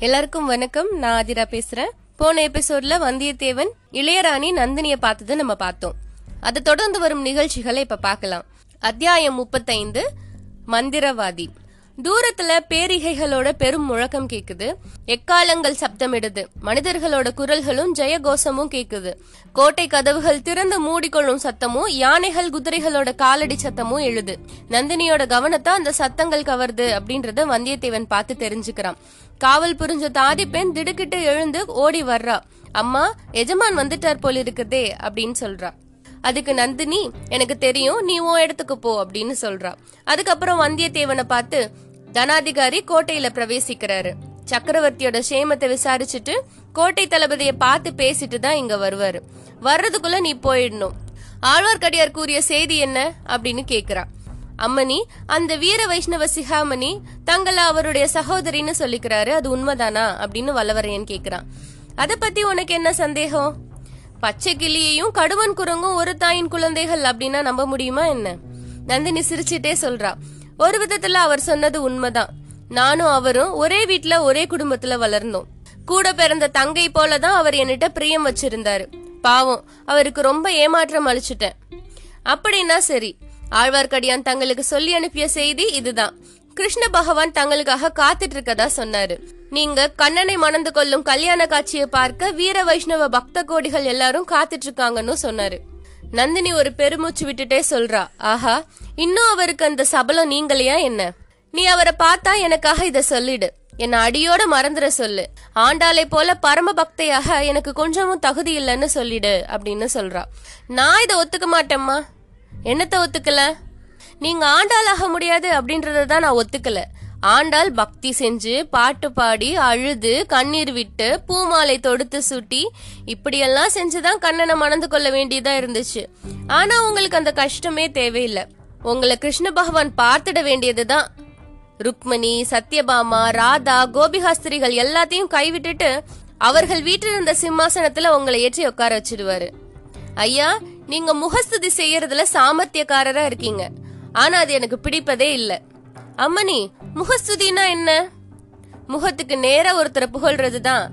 எல்லாருக்கும் வணக்கம். நான் ஆதிரா பேசுறேன். போன எபிசோட்ல வந்தியத்தேவன் இளையராணி நந்தினிய பார்த்ததை நம்ம பார்த்தோம். அதை தொடர்ந்து வரும் நிகழ்ச்சிகளை இப்ப பார்க்கலாம். அத்தியாயம் முப்பத்தைந்து மந்திரவாதி. தூரத்துல பேரிகைகளோட பெரும் முழக்கம் கேக்குது. எக்காலங்கள் சப்தமிடுது. மனிதர்களோட குரல்களும் ஜெயகோஷமும் கேக்குது. கோட்டை கதவுகள் திறந்து மூடிக்கொள்ளும் சத்தமும் யானைகள் குதிரைகளோட காலடி சத்தமும் எழுது. நந்தினியோட கவனத்தை அந்த சத்தங்கள் கவருது அப்படின்றத வந்தியத்தேவன் பார்த்து தெரிஞ்சுக்கிறான். காவல் புரிஞ்ச தாதி பெண் திடுக்கிட்டு எழுந்து ஓடி வர்றா. அம்மா எஜமான் வந்துட்டார் போல இருக்குதே அப்படின்னு சொல்றா. அதுக்கு நந்தினி எனக்கு தெரியும் நீ உன் இடத்துக்கு போ அப்படின்னு சொல்றா. அதுக்கப்புறம் வந்தியத்தேவனை பார்த்து தனாதிகாரி கோட்டையில பிரவேசிக்கிறாரு. சக்கரவர்த்தியோட சேமத்தை விசாரிச்சுட்டு கோட்டை தளபதியை பார்த்து பேசிட்டு தான் இங்க வருவாரு. வர்றதுக்குள்ள நீ போயிடணும். ஆழ்வார்க்கடியார் கூறிய செய்தி என்ன அப்படின்னு கேக்குறா. அம்மணி அந்த வீர வைஷ்ணவ சிகாமணி தங்களை அவருடைய சகோதரின்னு சொல்லிக்கிறாரு. அது உண்மைதானா அப்படின்னு வல்லவரையன் கேக்குறான் அத பத்தி உனக்கு என்ன சந்தேகம்? பச்சை கிளியையும் கடுவன் குரங்கும் ஒரு தாயின் குழந்தைகள் அப்படின்னா நம்ப முடியுமா என்ன? நந்தினி சிரிச்சிட்டே சொல்றா. ஒரு விதத்துல அவர் சொன்னது உண்மைதான். நானும் அவரும் ஒரே வீட்டுல ஒரே குடும்பத்துல வளர்ந்தோம். கூட பிறந்த தங்கை போலதான் அவர் என்கிட்ட பிரியம் வச்சிருந்தாரு. பாவம் அவருக்கு ரொம்ப ஏமாற்றம் அழிச்சிட்டேன் அப்படின்னா சரி ஆழ்வார்க்கடியான் தங்களுக்கு சொல்லி அனுப்பிய செய்தி இதுதான். கிருஷ்ண பகவான் தங்களுக்காக காத்துட்டு இருக்கதா சொன்னாரு. நீங்க கண்ணனை மணந்து கொள்ளும் கல்யாண காட்சியை பார்க்க வீர வைஷ்ணவ பக்த கோடிகள் எல்லாரும் காத்துட்டு இருக்காங்கன்னு சொன்னாரு. நந்தினி ஒரு பெருமூச்சு விட்டுட்டே சொல்றா ஆஹா இன்னும் அவருக்கு அந்த சபலம் நீங்களையா என்ன? நீ அவரை பார்த்தா எனக்காக இத சொல்லிடு. என்ன அடியோட மறந்துட சொல்லு. ஆண்டாளை போல பரம பக்தையாக எனக்கு கொஞ்சமும் தகுதி இல்லைன்னு சொல்லிடு அப்படின்னு சொல்றா. நான் இதை ஒத்துக்க மாட்டேம்மா. என்னத்த ஒத்துக்கல? நீங்க ஆண்டாளாக முடியாது அப்படின்றத தான் நான் ஒத்துக்கல. ஆண்டாள் பக்தி செஞ்சு பாட்டு பாடி அழுது கண்ணீர் விட்டு பூமாலை தொடுத்து சுட்டி இப்படியெல்லாம் செஞ்சுதான் கண்ணனை மணந்து கொள்ள வேண்டியதா இருந்துச்சு. ஆனா உங்களுக்கு அந்த கஷ்டமே தேவையில்லை. உங்களை கிருஷ்ண பகவான் பார்த்துட வேண்டியதுதான். ருக்மணி சத்யபாமா ராதா கோபிகாஸ்திரிகள் எல்லாத்தையும் கைவிட்டுட்டு அவர்கள் வீட்டில் இருந்த சிம்மாசனத்துல உங்களை ஏற்றி உட்கார வச்சிடுவாரு. ஐயா நீங்க முகஸ்துதி செய்யறதுல சாமர்த்தியக்காரரா இருக்கீங்க. ஆனா அது எனக்கு பிடிப்பதே இல்ல. அம்மணி முகஸ்துதினா என்ன? முகத்துக்கு நேரா ஒருத்தரை புகழ்றதுதான்.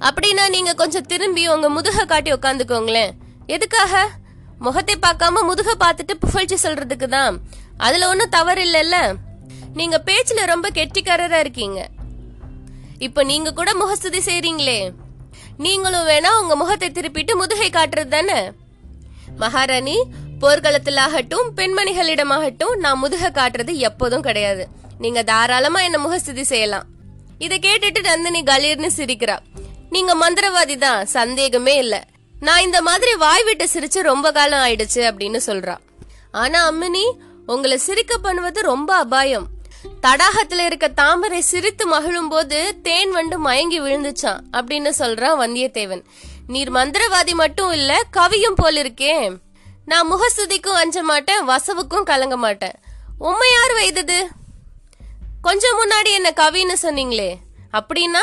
அப்படின்னா நீங்க கொஞ்சம் திரும்பி உங்க முதுக காட்டி உட்காந்துக்கோங்களேன் எதுக்காக? முகத்தை பார்க்காம முதுக பார்த்துட்டு புகழ்ச்சி சொல்றதுக்கு தான் அதுல ஒன்றும் தவறு இல்லைல்ல. நீங்க பேச்சுல ரொம்ப கெட்டிக்காரரா இருக்கீங்க. இப்ப நீங்க கூட முகஸ்துதி செய்றீங்களே. நீங்களும் வேணா உங்க முகத்தை திருப்பிட்டு முதுகை காட்டுறது தானே? மகாராணி போர்க்களத்தில் ஆகட்டும் பெண்மணிகளிடமாகட்டும் நான் முதுக காட்டுறது எப்போதும் கிடையாது. நீங்க தாராளமா என்ன முகஸ்துதி செய்யலாம். இத கேட்டுட்டு நந்தினி கலீர்னு சிரிக்கிறா. நீங்க மந்திரவாதி தான் சந்தேகமே இல்ல. நான் இந்த மாதிரி வாய் விட்டு சிரிச்சு ரொம்ப காலம் ஆயிடுச்சு அப்படின்னு சொல்றா. ஆனா அம்மினி உங்களை சிரிக்க பண்ணுவது ரொம்ப அபாயம். தடாகத்துல இருக்க தாமரை சிரித்து மகிழும் போது தேன் வண்டு மயங்கி விழுந்துச்சான் அப்படின்னு சொல்றான் வந்தியத்தேவன். நீர் மந்திரவாதி மட்டும் இல்ல கவியும் போல் இருக்கே. நான் முகஸ்துதிக்கும் அஞ்ச மாட்டேன் வசவுக்கும் கலங்க மாட்டேன். உண்மை யார் வைத்தது? கொஞ்சம் முன்னாடி என்ன கவின்னு சொன்னீங்களே. அப்படின்னா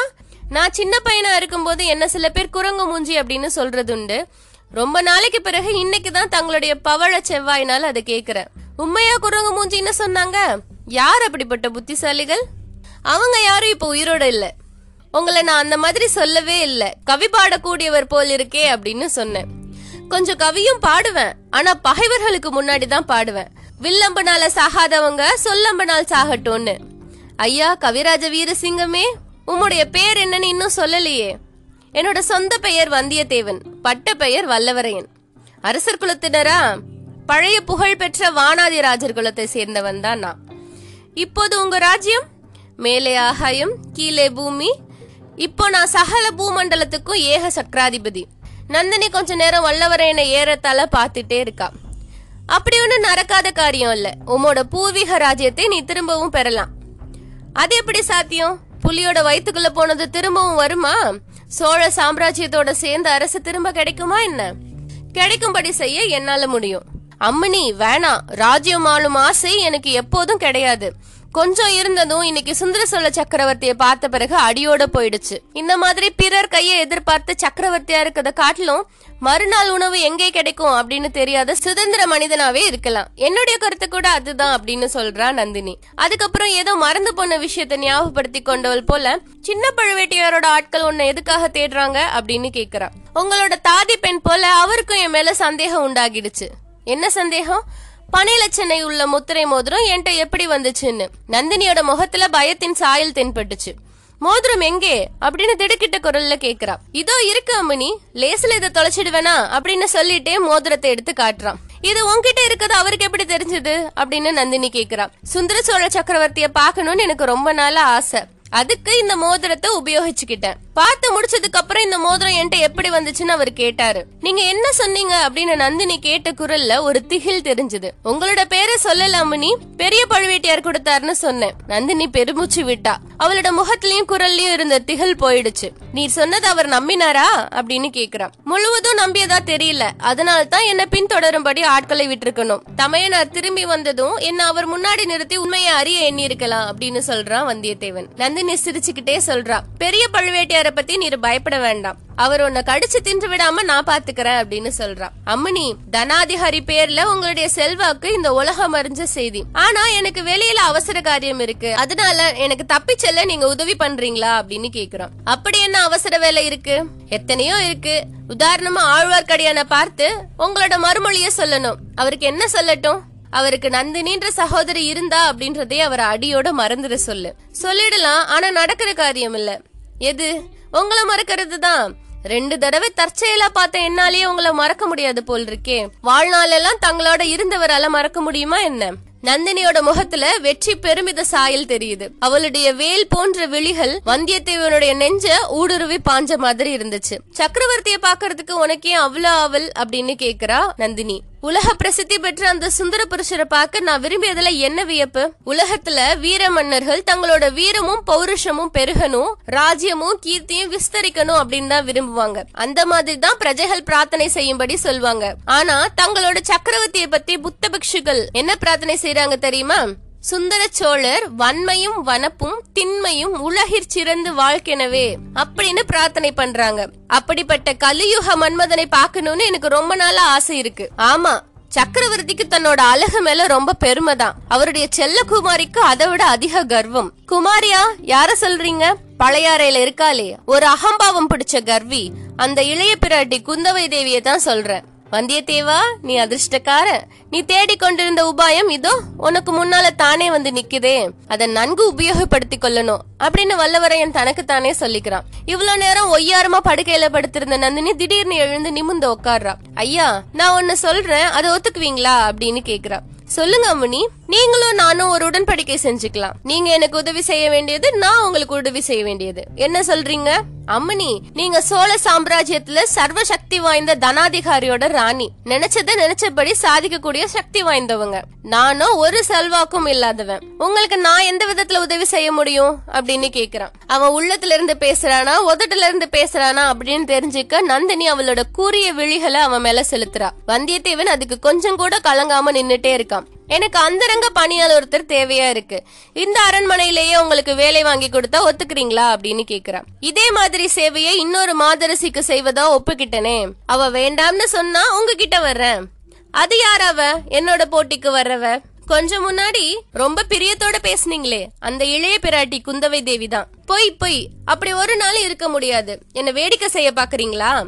நான் சின்ன பையனா இருக்கும்போது என்ன சில பேர் குரங்கு மூஞ்சி அப்படின்னு சொல்றது உண்டு ரொம்ப நாளைக்கு பிறகு இன்னைக்கு தான் தங்களுடைய பவழ செவ்வாயினால அதை கேக்குறேன் உண்மையா குரங்கு மூஞ்சின்னு சொன்னாங்க? யார் அப்படிப்பட்ட புத்திசாலிகள்? அவங்க யாரும் இப்ப உயிரோட இல்ல. உங்களை நான் அந்த மாதிரி சொல்லவே இல்ல. கவி பாடக்கூடியவர் போல் இருக்கே அப்படின்னு சொன்னேன். கொஞ்சம் கவியும் பாடுவேன். ஆனா பகைவர்களுக்கு முன்னாடி தான் பாடுவேன். வில்லம்பனால சாகாதவங்க சொல்லம்பனால் சாகட்டும்னு. ஐயா கவிராஜ வீரசிங்கமே உம்முடைய பேர் என்னன்னு இன்னும் சொல்லலையே. என்னோட சொந்த பெயர் வந்தியத்தேவன் பட்ட பெயர் வல்லவரையன். அரசர் குலத்தினரா பழைய புகழ் பெற்ற வானாதிராஜர் குலத்தை சேர்ந்தவன் தான் நான். இப்போது உங்க ராஜ்யம்? மேலே ஆகாயம் கீழே பூமி. இப்போ நான் சகல பூமண்டலத்துக்கும் ஏக சக்கராதிபதி. நந்தினி கொஞ்ச நேரம் வல்லவரையனை ஏறத்தால பார்த்துட்டே இருக்கா. அப்படி ஒன்றும் நடக்காத காரியம் இல்ல. உமோட பூர்வீக ராஜ்யத்தை நீ திரும்பவும் பெறலாம். அது எப்படி சாத்தியம்? புலியோட வயிற்றுக்குள்ள போனது திரும்பவும் வருமா? சோழ சாம்ராஜ்யத்தோட சேர்ந்த அரசு திரும்ப கிடைக்குமா என்ன? கிடைக்கும்படி செய்ய என்னால முடியும். அம்மணி வேணாம். ராஜ்யம் ஆளும் ஆசை எனக்கு எப்போதும் கிடையாது. கொஞ்சம் இருந்ததும் இன்னைக்கு சுந்தர சோழ சக்கரவர்த்தியை பார்த்த பிறகு அடியோட போயிடுச்சு. இந்த மாதிரி பிறர் கையை எதிர்பார்த்து சக்கரவர்த்தியா இருக்கிறத காட்டிலும் மறுநாள் உணவு எங்கே கிடைக்கும் அப்படின்னு தெரியாத சுதந்திர மனிதனாவே இருக்கலாம். என்னுடைய கருத்து கூட அதுதான் அப்படின்னு சொல்றா நந்தினி. அதுக்கப்புறம் ஏதோ மறந்து போன விஷயத்தை ஞாபகப்படுத்தி கொண்டவள் போல சின்ன பழுவேட்டையாரோட ஆட்கள் உன்னை எதுக்காக தேடுறாங்க? அப்படின்னு கேக்குறா. உங்களோட தாதி பெண் போல அவருக்கும் என் மேல சந்தேகம் உண்டாகிடுச்சு. என்ன சந்தேகம்? பனைலட்சணை உள்ள முத்திரை மோதிரம் என்கிட்ட எப்படி வந்துச்சுன்னு. நந்தினியோட முகத்துல பயத்தின் சாயல் தென்பட்டுச்சு. மோதிரம் எங்கே? அப்படின்னு திடுக்கிட்ட குரல்ல கேக்குறா. இதோ இருக்கு அம்மணி லேசில இதை தொலைச்சிடுவேனா? அப்படின்னு சொல்லிட்டே மோதிரத்தை எடுத்து காட்டுறான். இது உன்கிட்ட இருக்கிறது அவருக்கு எப்படி தெரிஞ்சது? அப்படின்னு நந்தினி கேக்குறா. சுந்தர சோழ சக்கரவர்த்திய பாக்கணும்னு எனக்கு ரொம்ப நாள ஆசை. அதுக்கு இந்த மோதிரத்தை உபயோகிச்சுக்கிட்டேன். பார்த்து முடிச்சதுக்கு அப்புறம் இந்த மோதிரம் என்கிட்ட எப்படி வந்துச்சுன்னு அவர் கேட்டாரு. நீங்க என்ன சொன்னீங்க அப்படின்னு நந்தினி கேட்ட குரல்ல ஒரு திகில் தெரிஞ்சது. உங்களோட பேரை சொல்லலாமணி பெரிய பழுவேட்டியார் கொடுத்தாருன்னு சொன்னேன். நந்தினி பெருமூச்சு விட்டா. அவளோட முகத்திலயும் குரல்லயும் இருந்த திகில் போயிடுச்சு. நீர் சொன்னது அவர் நம்பினாரா? அப்படின்னு கேக்குறான். முழுவதும் நம்பியதா தெரியல. அதனால தான் என்ன பின்தொடரும்படி ஆட்களை விட்டுருக்கணும். தமையனார் திரும்பி வந்ததும் என்ன அவர் முன்னாடி நிறுத்தி உண்மையை அறிய எண்ணி இருக்கலாம் அப்படின்னு சொல்றான் வந்தியத்தேவன். நந்தினி சிரிச்சுக்கிட்டே சொல்றா. பெரிய பழுவேட்டையார் பத்தி நீர் பயப்பட வேண்டாம். அவர் உன்னை கடிச்சு தின்று விடாம நான் பாத்துக்கிறேன் அப்படின்னு சொல்றான். அம்மனி தனாதிகாரி பேர்ல உங்களுடைய செல்வாக்கு இந்த உலகம் அறிஞ்ச செய்தி. ஆனா எனக்கு வெளியில அவசர காரியம் இருக்கு. அதனால எனக்கு தப்பி செல்ல நீங்க உதவி பண்றீங்களா அப்படின்னு கேக்குறான். அப்படி என்ன அவசர வேலை இருக்கு? எத்தனையோ இருக்கு. உதாரணமா ஆழ்வார்க்கடியான பார்த்து உங்களோட மறுமொழிய சொல்லணும். அவருக்கு என்ன சொல்லட்டும்? அவருக்கு நந்தினின்ற சகோதரி இருந்தா அப்படின்றதே அவர் அடியோட மறந்துட சொல்லு. சொல்லிடலாம் ஆனா நடக்கிற காரியம் இல்ல. எது? உங்களை மறக்கிறது தான் ரெண்டு தடவை தற்செயலா பார்த்த என்னாலேயே உங்களை மறக்க முடியாது போல் இருக்கே வாழ்நாளெல்லாம் தங்களோட இருந்தவரால மறக்க முடியுமா என்ன? நந்தினியோட முகத்துல வெற்றி பெருமித சாயல் தெரியுது. அவளுடைய வேல் போன்ற விழிகள் வந்தியத்தேவனுடைய நெஞ்ச ஊடுருவி பாஞ்ச மாதிரி இருந்துச்சு. சக்கரவர்த்திய பாக்குறதுக்கு உனக்கே அவ்வளவு அவள் அப்படின்னு கேக்குறா நந்தினி. உலக பிரசித்தி பெற்ற அந்த சுந்தர புருஷரை பார்க்க நான் விரும்பியதுல என்ன வியப்பு? உலகத்துல வீர மன்னர்கள் தங்களோட வீரமும் பௌருஷமும் பெருகணும் ராஜ்யமும் கீர்த்தியும் விஸ்தரிக்கணும் அப்படின்னு தான் விரும்புவாங்க. அந்த மாதிரி தான் பிரஜைகள் பிரார்த்தனை செய்யும்படி சொல்வாங்க. ஆனா தங்களோட சக்கரவர்த்தியை பத்தி புத்த பிக்ஷுகள் என்ன பிரார்த்தனை செய்யறாங்க தெரியுமா? சுந்தர சோழர் வன்மையும் வனப்பும் திண்மையும் உலகிற் சிறந்து வாழ்க்கெனவே அப்படின்னு பிரார்த்தனை பண்றாங்க. அப்படிப்பட்ட கலியுக மன்மதனை பாக்கணும்னு எனக்கு ரொம்ப நாளா ஆசை இருக்கு. ஆமா சக்கரவர்த்திக்கு தன்னோட அழகு மேல ரொம்ப பெருமை தான். அவருடைய செல்ல குமாரிக்கு அதை விட அதிக கர்வம். குமாரியா யார சொல்றீங்க? பழையாறையில இருக்காளே. ஒரு அகம்பாவம் பிடிச்ச கர்வி. அந்த இளைய பிராட்டி குந்தவை தேவியை தான் சொல்றேன். வந்தியத்தேவா நீ அதிர்ஷ்டக்கார. நீ தேடிக்கொண்டிருந்த உபாயம் இதோ உனக்கு முன்னால தானே வந்து நிக்குதே. அதை நன்கு உபயோகப்படுத்திக் கொள்ளணும் அப்படின்னு வல்லவரையன் தனக்கு தானே சொல்லிக்கிறான். இவ்வளவு நேரம் ஒய்யாரமா படுக்கையில படுத்திருந்த நந்தினி திடீர்னு எழுந்து நிமிந்து உட்கார்றா. ஐயா நான் ஒன்னு சொல்றேன் அதை ஒத்துக்குவீங்களா? அப்படின்னு கேக்குறா. சொல்லுங்க அம்மணி நீங்களும் நானும் ஒரு உடன்படிக்கை செஞ்சுக்கலாம். நீங்க எனக்கு உதவி செய்ய வேண்டியது நான் உங்களுக்கு உதவி செய்ய வேண்டியது. என்ன சொல்றீங்க? அம்மணி நீங்க சோழ சாம்ராஜ்யத்துல சர்வ சக்தி வாய்ந்த தனாதிகாரியோட ராணி. நினைச்சத நினைச்சபடி சாதிக்கக்கூடிய சக்தி வாய்ந்தவங்க. நானும் ஒரு செல்வாக்கும் இல்லாதவன். உங்களுக்கு நான் எந்த விதத்துல உதவி செய்ய முடியும்? அப்படின்னு கேக்குறான். அவன் உள்ளத்துல இருந்து பேசுறானா உதட்டுல இருந்து பேசுறானா அப்படின்னு தெரிஞ்சுக்க நந்தினி அவளோட கூரிய விழிகளை அவன் மேல செலுத்துறா. வந்தியத்தேவன் அதுக்கு கொஞ்சம் கூட கலங்காம நின்னுட்டே இருக்கான். எனக்கு அந்தரங்க பணியாளர் ஒருத்தர் தேவையா இருக்கு. இந்த அரண்மனையிலேயே உங்களுக்கு வேலை வாங்கி கொடுத்தா ஒத்துக்கிறீங்களா அப்படின்னு கேக்குறான். இதே மாதிரி சேவையை இன்னொரு மாதரசிக்கு செய்வதா ஒப்புக்கிட்டனே. அவ வேண்டாம்னு சொன்னா உங்ககிட்ட வர்றேன். அது யார் அவ? என்னோட போட்டிக்கு வர்றவ? கொஞ்சம் முன்னாடி ரொம்ப பிரியத்தோட பேசுனீங்களே. அந்த இளைய பிராட்டி குந்தவை தேவி தான். பொய் பொய். அப்படி ஒரு நாள் இருக்க முடியாது. என்ன வேடிக்கை செய்ய பாக்குறீங்களா?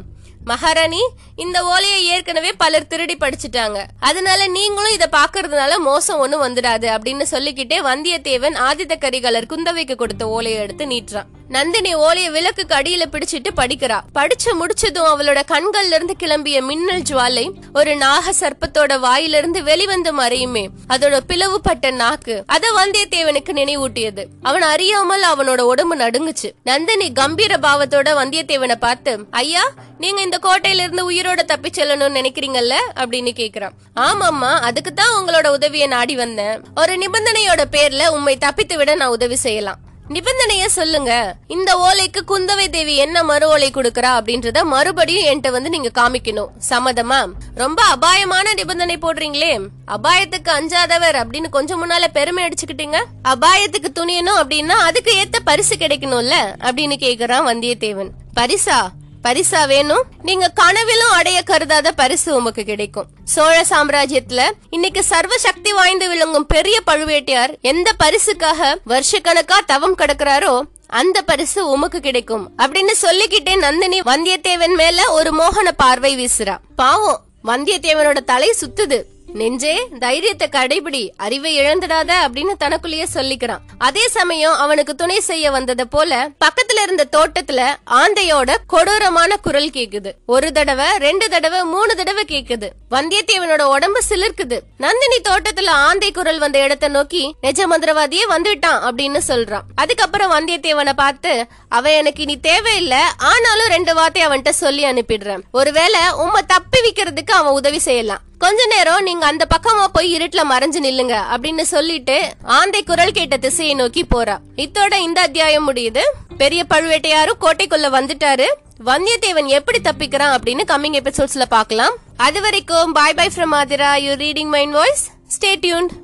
மகாராணி இந்த ஓலையை ஏற்கனவே பலர் திருடி படிச்சுட்டாங்க. அதனால நீங்களும் இத பாக்குறதுனால மோசம் ஒன்றும் வந்துடாது அப்படின்னு சொல்லிக்கிட்டே வந்தியத்தேவன் ஆதித்த கரிகாலர் குந்தவைக்கு கொடுத்த ஓலையை எடுத்து நீட்டுறான். நந்தினி ஓலைய விளக்குக்கு அடியில பிடிச்சிட்டு படிக்கிறா. படிச்சு முடிச்சதும் அவளோட கண்கள்ல இருந்து கிளம்பிய மின்னல் ஜுவாலை ஒரு நாக சர்ப்பத்தோட வாயிலிருந்து வெளிவந்து மறையுமே. அதோட பிளவுபட்ட நாக்கு. அத வந்தியத்தேவனுக்கு நினைவூட்டியது. அவன் அறியாமல் அவனோட உடம்பு நடுங்குச்சு. நந்தினி கம்பீர பாவத்தோட வந்தியத்தேவனை பார்த்து ஐயா நீங்க இந்த கோட்டையில இருந்து உயிரோட தப்பி செல்லணும்னு நினைக்கிறீங்கல்ல? அப்படின்னு கேக்குறான். ஆமாம்மா அதுக்கு தான் உங்களோட உதவியை நாடி வந்தேன். ஒரு நிபந்தனையோட பேர்ல உம்மை தப்பித்து விட நான் உதவி செய்யலாம். நிபந்தனைய சொல்லுங்க. இந்த ஓலைக்கு குந்தவை தேவி என்ன மறு ஓலை கொடுக்கறா அப்படின்றத மறுபடியும் என்கிட்ட வந்து நீங்க காமிக்கணும். சம்மதமா? ரொம்ப அபாயமான நிபந்தனை போடுறீங்களே. அபாயத்துக்கு அஞ்சாதவர் அப்படின்னு கொஞ்சம் முன்னால பெருமை அடிச்சுக்கிட்டீங்க. அபாயத்துக்கு துணியணும் அப்படின்னா அதுக்கு ஏத்த பரிசு கிடைக்கணும்ல அப்படின்னு கேக்குறான் வந்தியத்தேவன். பரிசா? பரிசா வேணும். நீங்க கனவிலும் அடைய கருதாத பரிசு உமக்கு கிடைக்கும். சோழ சாம்ராஜ்யத்துல இன்னைக்கு சர்வ சக்தி வாய்ந்து விளங்கும் பெரிய பழுவேட்டையார் எந்த பரிசுக்காக வருஷக்கணக்கா தவம் கிடக்குறாரோ அந்த பரிசு உமக்கு கிடைக்கும். அப்படின்னு சொல்லிக்கிட்டே நந்தினி வந்தியத்தேவன் மேல ஒரு மோகன பார்வை வீசுறா. பாவம் வந்தியத்தேவனோட தலை சுத்துது. நெஞ்சே தைரியத்தை கடைபிடி அறிவை இழந்துடாத அப்படின்னு தனக்குள்ளேயே சொல்லிக்கிறான். அதே சமயம் அவனுக்கு துணை செய்ய வந்தத போல பக்கத்துல இருந்த தோட்டத்துல ஆந்தையோட கொடூரமான குரல் கேக்குது. ஒரு தடவை ரெண்டு தடவை மூணு தடவை கேக்குது. வந்தியத்தேவனோட உடம்பு சிலிர்க்குது. நந்தினி தோட்டத்துல ஆந்தை குரல் வந்த இடத்தை நோக்கி நிஜ மந்திரவாதியே வந்துட்டான் அப்படின்னு சொல்றான். அதுக்கப்புறம் வந்தியத்தேவனை பார்த்து அவன் எனக்கு இனி தேவையில்லை. ஆனாலும் ரெண்டு வார்த்தை அவன்கிட்ட சொல்லி அனுப்பிடுறேன். ஒருவேளை உம்மை தப்பி வைக்கிறதுக்கு அவன் உதவி செய்யலாம். கொஞ்ச நேரம் நீங்க அந்த பக்கமா போய் இருட்டுல மறைஞ்சு நில்லுங்க அப்படின்னு சொல்லிட்டு ஆந்தை குரல் கேட்ட திசையை நோக்கி போறா. இத்தோட இந்த அத்தியாயம் முடியுது. பெரிய பழுவேட்டையாரும் கோட்டைக்குள்ள வந்துட்டாரு. வந்தியத்தேவன் எப்படி தப்பிக்கிறான் அப்படின்னு கம்மிங் எபிசோட்ஸ்ல பார்க்கலாம். அது வரைக்கும் bye bye from Aathira. You reading mind voice stay tuned